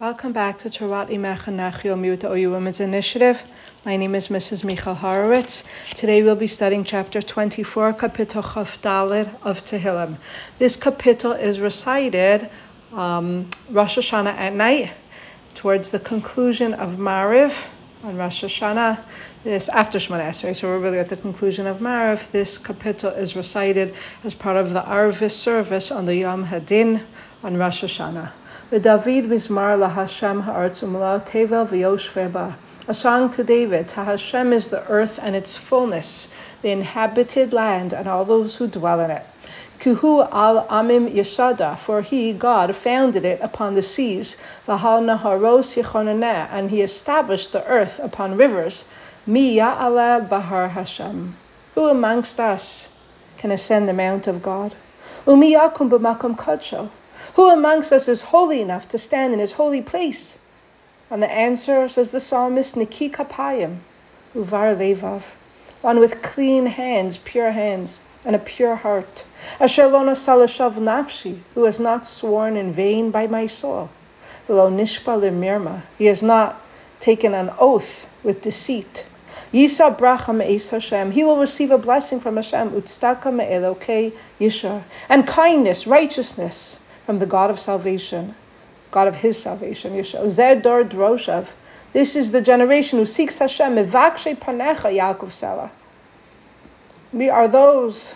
Welcome back to Torah Imechanachio Miut OU Women's Initiative. My name is Mrs. Michal Horowitz. Today we'll be studying chapter 24, Kapitel Chaf of Tehillim. This kapitel is recited um, Rosh Hashanah at night, towards the conclusion of Mariv on Rosh Hashanah. This after Shemona Esrei, so we're really at the conclusion of Mariv. This kapitel is recited as part of the Arvis service on the Yom Hadin on Rosh Hashanah. David Mizmar LaHashem Ha'artzumla Tevel. A song to David. To Hashem is the earth and its fullness, the inhabited land and all those who dwell in it. Kuhu al Amim Yeshada, for he, God, founded it upon the seas, V'hal Naharos Yechonaneh, and he established the earth upon rivers. Mi Ya'ala Bahar Hashem. Who amongst us can ascend the mount of God? Umi Yakum B'makom Kadsho. Who amongst us is holy enough to stand in his holy place? And the answer, says the psalmist, Niki Kapayim, Uvar Levav, one with clean hands, pure hands, and a pure heart. Asher Lona Salashav Nafshi, who has not sworn in vain by my soul. Below Nishpa Limirma, he has not taken an oath with deceit. Yisa bracha me'es Hashem. He will receive a blessing from Hashem. Utstaka me'elokei yishar. And kindness, righteousness from the God of salvation, God of his salvation, Yeshua. This is the generation who seeks Hashem. Mevakshe panecha Yaakov Selah. We are those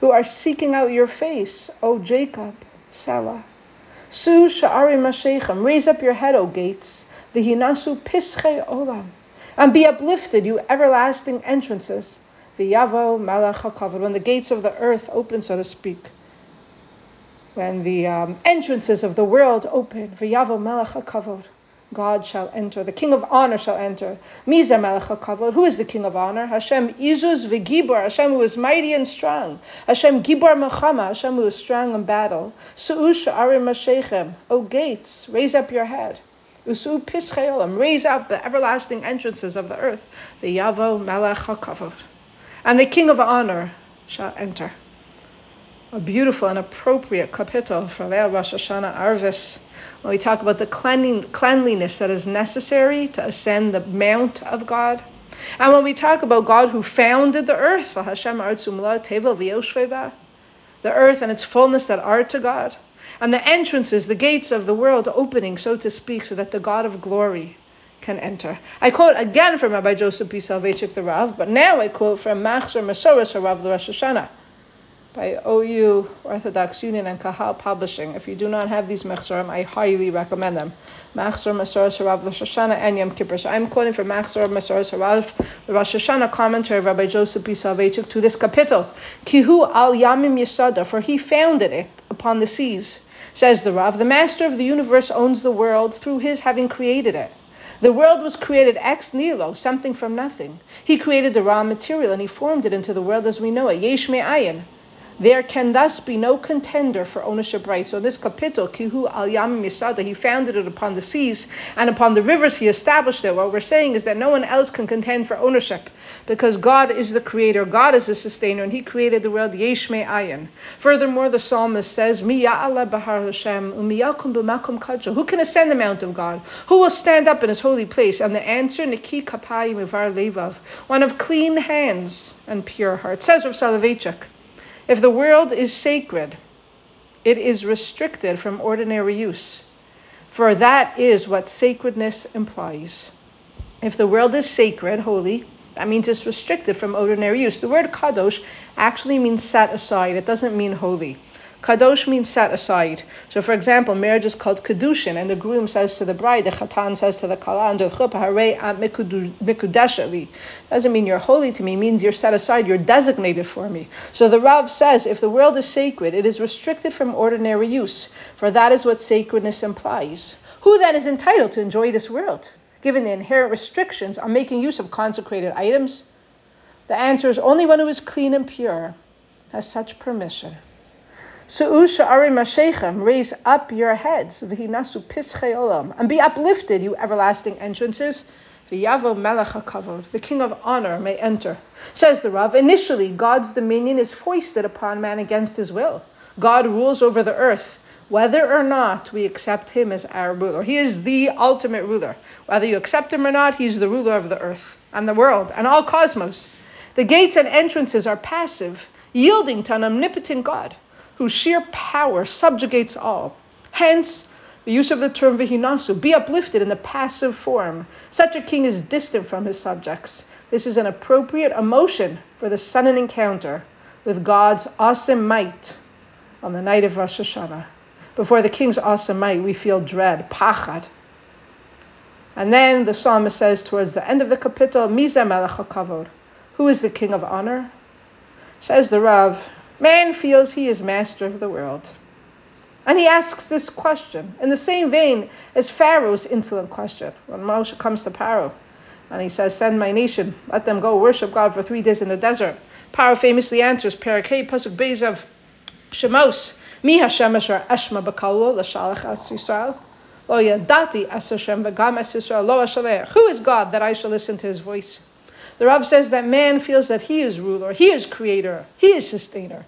who are seeking out your face, O Jacob, Selah. Su sha'ari mashechem. Raise up your head, O gates. Vihinasu pische olam. And be uplifted, you everlasting entrances. V'yavo melech. When the gates of the earth open, so to speak when the um, entrances of the world open, V'yavo melech hakavod, God shall enter, the King of Honor shall enter. Miza melech hakavod, who is the King of Honor? Hashem Izuz v'gibor, Hashem who is mighty and strong. Hashem gibor mechama, Hashem who is strong in battle. Su'ush arim mashechem, O gates, raise up your head. Usu pischayolam, raise up the everlasting entrances of the earth. V'yavo melech hakavod. And the King of Honor shall enter a beautiful and appropriate kapitel for Leil Rosh Hashanah Arvis when we talk about the cleanliness that is necessary to ascend the mount of God. And when we talk about God who founded the earth, the earth and its fullness that are to God, and the entrances, the gates of the world opening, so to speak, so that the God of glory can enter. I quote again from Rabbi Joseph B. Soloveitchik the Rav, but now I quote from Machzor Masoros Harav the Rosh Hashanah by OU Orthodox Union and Koren Publishing. If you do not have these mechzorim, I highly recommend them. Machzor Masoros Harav Rosh Hashanah and Yom Kippur. So I'm quoting from Machzor Masoros Harav, Rosh Hashanah commentary of Rabbi Joseph B. Soloveitchik to this kapitel. Kihu al Yamim Yisada, for he founded it upon the seas. Says the Rav, the master of the universe owns the world through his having created it. The world was created ex nihilo, something from nothing. He created the raw material and he formed it into the world as we know it. Yesh me'ayin. There can thus be no contender for ownership rights. So this kapitel, Kihu al Yam Misada, he founded it upon the seas and upon the rivers he established it. What we're saying is that no one else can contend for ownership because God is the creator, God is the sustainer, and he created the world Yeshme Ayin. Furthermore, the psalmist says, Hashem, Umiyakum. Who can ascend the mount of God? Who will stand up in his holy place? And the answer, Niki Kapayim Ivar Levav, one of clean hands and pure heart. Says Rav Soloveitchik. If the world is sacred, it is restricted from ordinary use, for that is what sacredness implies. If the world is sacred, holy, that means it's restricted from ordinary use. The word kadosh actually means set aside, it doesn't mean holy. Kadosh means set aside. So, for example, marriage is called kedushin, and the groom says to the bride, the chatan says to the kala, the chuppah. Doesn't mean you're holy to me, it means you're set aside, you're designated for me. So the Rav says, if the world is sacred, it is restricted from ordinary use, for that is what sacredness implies. Who then is entitled to enjoy this world, given the inherent restrictions on making use of consecrated items? The answer is only one who is clean and pure has such permission. Su'usha arim mashechem, raise up your heads, and be uplifted, you everlasting entrances. The king of honor may enter. Says the Rav, initially God's dominion is foisted upon man against his will. God rules over the earth whether or not we accept him as our ruler. He is the ultimate ruler. Whether you accept him or not, he's the ruler of the earth and the world and all cosmos. The gates and entrances are passive, yielding to an omnipotent God whose sheer power subjugates all. Hence, the use of the term vihinasu, be uplifted in the passive form. Such a king is distant from his subjects. This is an appropriate emotion for the sudden encounter with God's awesome might on the night of Rosh Hashanah. Before the king's awesome might, we feel dread, pachad. And then the psalmist says towards the end of the kapitel, Miza melech kavod. Who is the king of honor? Says the Rav, man feels he is master of the world. And he asks this question in the same vein as Pharaoh's insolent question when Moshe comes to Pharaoh and he says, Send my nation, let them go worship God for three days in the desert. Pharaoh famously answers, Parakeh Pasuk Beis of Shemos, Mi Hashem Asher Eshma Bakalo, Lashalach As Yisrael. Lo Yadati As Hashem V'gam As Yisrael Lo Ashalech. Who is God that I shall listen to his voice? The Rav says that man feels that he is ruler, he is creator, he is sustainer.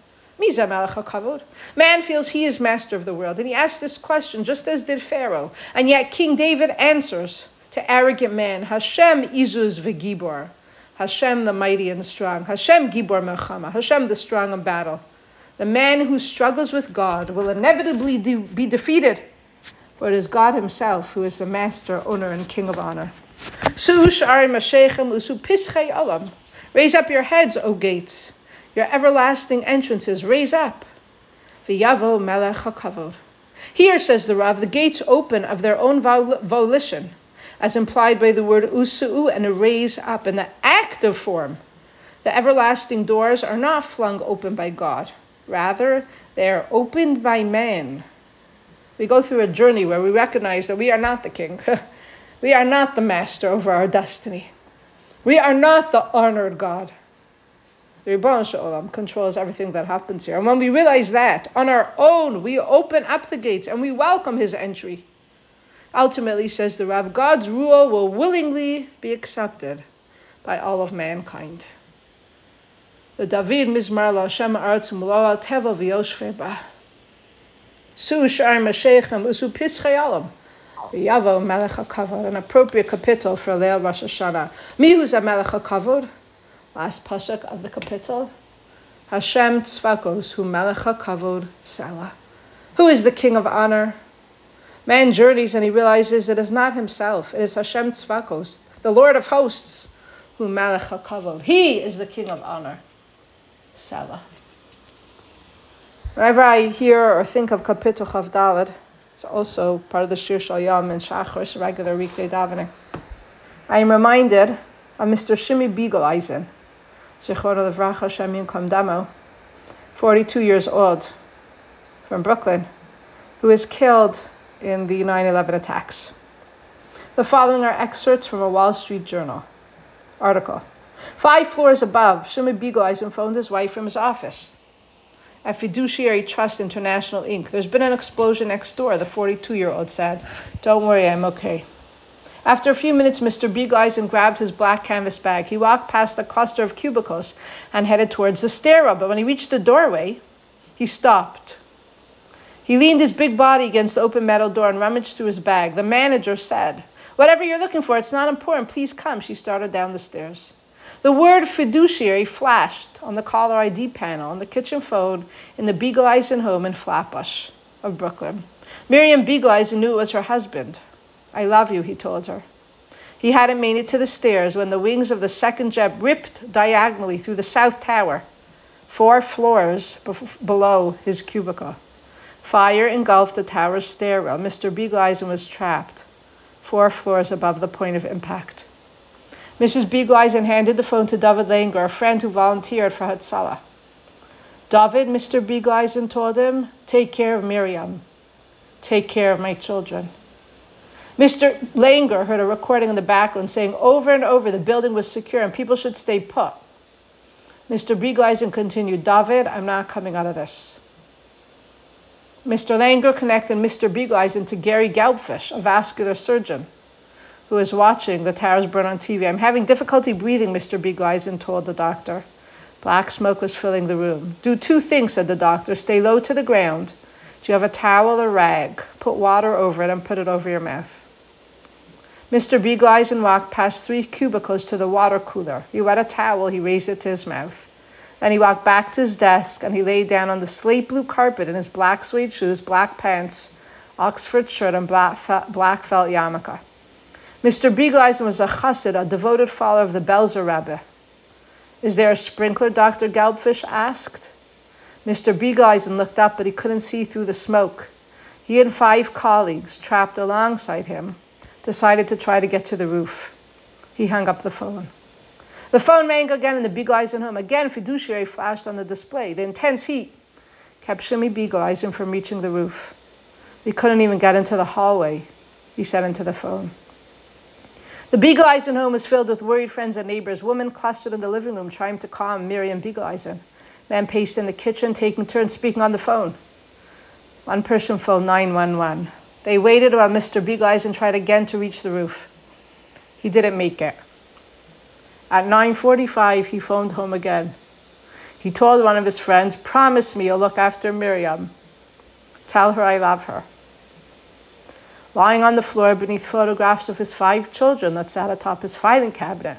Man feels he is master of the world, and he asks this question just as did Pharaoh. And yet King David answers to arrogant man, Hashem izuz v'gibor. Hashem the mighty and strong. Hashem gibor melchama. Hashem the strong in battle. The man who struggles with God will inevitably de- be defeated, for it is God himself who is the master, owner, and king of honor. Raise up your heads, O gates your everlasting entrances, raise up. Here, says the Rav, the gates open of their own volition, as implied by the word usu'u and a raise up in the active form. The everlasting doors are not flung open by God. Rather, they are opened by man. We go through a journey where we recognize that we are not the king. we are not the master over our destiny. We are not the honored God. The Rebbe Shalom controls everything that happens here. And when we realize that, on our own, we open up the gates and we welcome his entry. Ultimately, says the Rav, God's rule will willingly be accepted by all of mankind. The David Mizmar Hashem Aretz Umloa Teva V'Yoshveba. Su Shar Meshechem Usu Pischayalam. Yavo Melech HaKavod, an appropriate capital for Leil Rosh Hashanah. Mihu's a Melech HaKavod last pasuk of the kapitel. Hashem tzvakos who melecha HaKavod sela. Who is the king of honor? Man journeys and he realizes it is not himself. It is Hashem tzvakos, the Lord of hosts, who melecha HaKavod. He is the king of honor. Sela. Whenever I hear or think of kapitel chavdalad, it's also part of the Shir Shel Yom and Shachris, regular weekday davening. I am reminded of Mr. Shimmy Biegeleisen, Zichor Levracha Shem Kamdamo, 42 years old, from Brooklyn, who was killed in the 9 11 attacks. The following are excerpts from a Wall Street Journal article. Five floors above, Shimmy Biegeleisen phoned his wife from his office at Fiduciary Trust International Inc. There's been an explosion next door, the 42 year old said. Don't worry, I'm okay. After a few minutes, Mr. Biegeleisen grabbed his black canvas bag. He walked past the cluster of cubicles and headed towards the stairwell. But when he reached the doorway, he stopped. He leaned his big body against the open metal door and rummaged through his bag. The manager said, Whatever you're looking for, it's not important. Please come. She started down the stairs. The word fiduciary flashed on the caller ID panel on the kitchen phone in the Biegeleisen home in Flatbush of Brooklyn. Miriam Biegeleisen knew it was her husband. I love you, he told her. He hadn't made it to the stairs when the wings of the second jet ripped diagonally through the south tower, four floors below his cubicle. Fire engulfed the tower's stairwell. Mr. Biegeleisen was trapped, four floors above the point of impact. Mrs. Biegeleisen handed the phone to David Langer, a friend who volunteered for Hatzalah. David, Mr. Biegeleisen told him, take care of Miriam. Take care of my children. Mr. Langer heard a recording in the background saying over and over the building was secure and people should stay put. Mr. Biegeleisen continued, David, I'm not coming out of this. Mr. Langer connected Mr. Biegeleisen to Gary Gelbfish, a vascular surgeon who was watching the towers burn on TV. I'm having difficulty breathing, Mr. Biegeleisen told the doctor. Black smoke was filling the room. Do two things, said the doctor. Stay low to the ground Do you have a towel or rag? Put water over it and put it over your mouth. Mr. Biegeleisen walked past three cubicles to the water cooler. He wet a towel, he raised it to his mouth. Then he walked back to his desk and he lay down on the slate blue carpet in his black suede shoes, black pants, Oxford shirt, and black, black felt yarmulke. Mr. Biegeleisen was a chassid, a devoted follower of the Belzer Rebbe. Is there a sprinkler? Dr. Gelbfish asked. Mr. Biegeleisen looked up, but he couldn't see through the smoke. He and five colleagues, trapped alongside him, decided to try to get to the roof. He hung up the phone. The phone rang again, and the Biegeleisen home. Again, fiduciary flashed on the display. The intense heat kept Shimmy Biegeleisen from reaching the roof. He couldn't even get into the hallway, he said into the phone. The Biegeleisen home was filled with worried friends and neighbors. Women clustered in the living room trying to calm Miriam Biegeleisen. Men paced in the kitchen, taking turns speaking on the phone. One person phoned 911. They waited while Mr. Biegeleisen tried again to reach the roof. He didn't make it. At 9:45, he phoned home again. He told one of his friends, "Promise me you'll look after Miriam. Tell her I love her." Lying on the floor beneath photographs of his five children that sat atop his filing cabinet,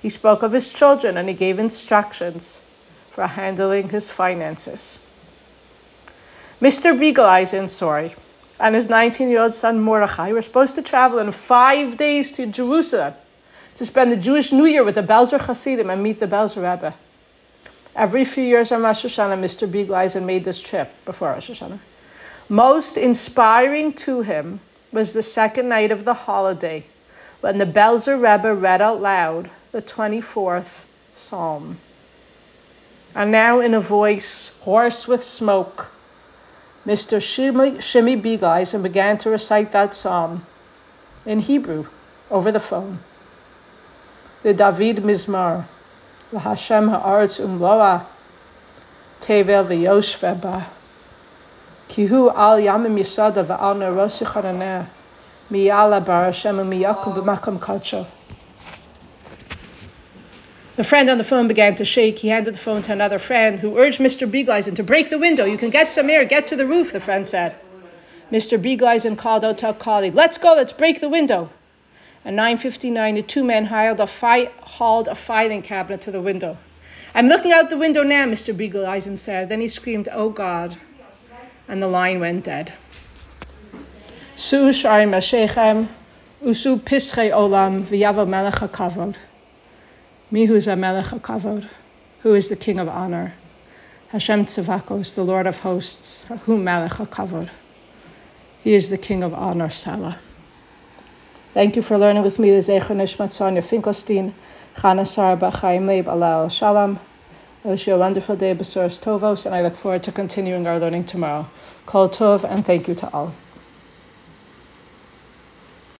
he spoke of his children and he gave instructions for handling his finances. Mr. Biegeleisen, sorry, and his 19 year old son Mordechai were supposed to travel in five days to Jerusalem to spend the Jewish New Year with the Belzer Hasidim and meet the Belzer Rebbe. Every few years on Rosh Hashanah, Mr. Biegeleisen made this trip before Rosh Hashanah. Most inspiring to him was the second night of the holiday when the Belzer Rebbe read out loud the 24th Psalm. And now, in a voice hoarse with smoke, Mr. Shimmy, Shimmy Biegeleisen began to recite that psalm in Hebrew over the phone. The David Mizmar, Hashem ha'aretz umloa, tevel v'yoshveba, kihu al yamim yisada v'al nerosi charaneh, miyala bar Hashem u'miyakum b'makom kadsho. The friend on the phone began to shake. He handed the phone to another friend who urged Mr. Biegeleisen to break the window. You can get some air. Get to the roof, the friend said. Mr. Biegeleisen called out to a colleague, Let's go, let's break the window. At 9.59, the two men hauled a, fi- hauled a filing cabinet to the window. I'm looking out the window now, Mr. Biegeleisen said. Then he screamed, Oh God. And the line went dead. Su sharim usu pische olam v'yavo melech hakavod. Mihu Melech HaKavod, who is the King of Honor. Hashem Tzavakos, the Lord of Hosts, Hu Melech HaKavod. He is the King of Honor, Selah. Thank you for learning with me the Zecher Nishmat Sonia Finkelstein, Chana Sarba, Chaim Leib, Alal Shalom. I wish you a wonderful day, Besoros Tovos, and I look forward to continuing our learning tomorrow. Kol Tov, and thank you to all.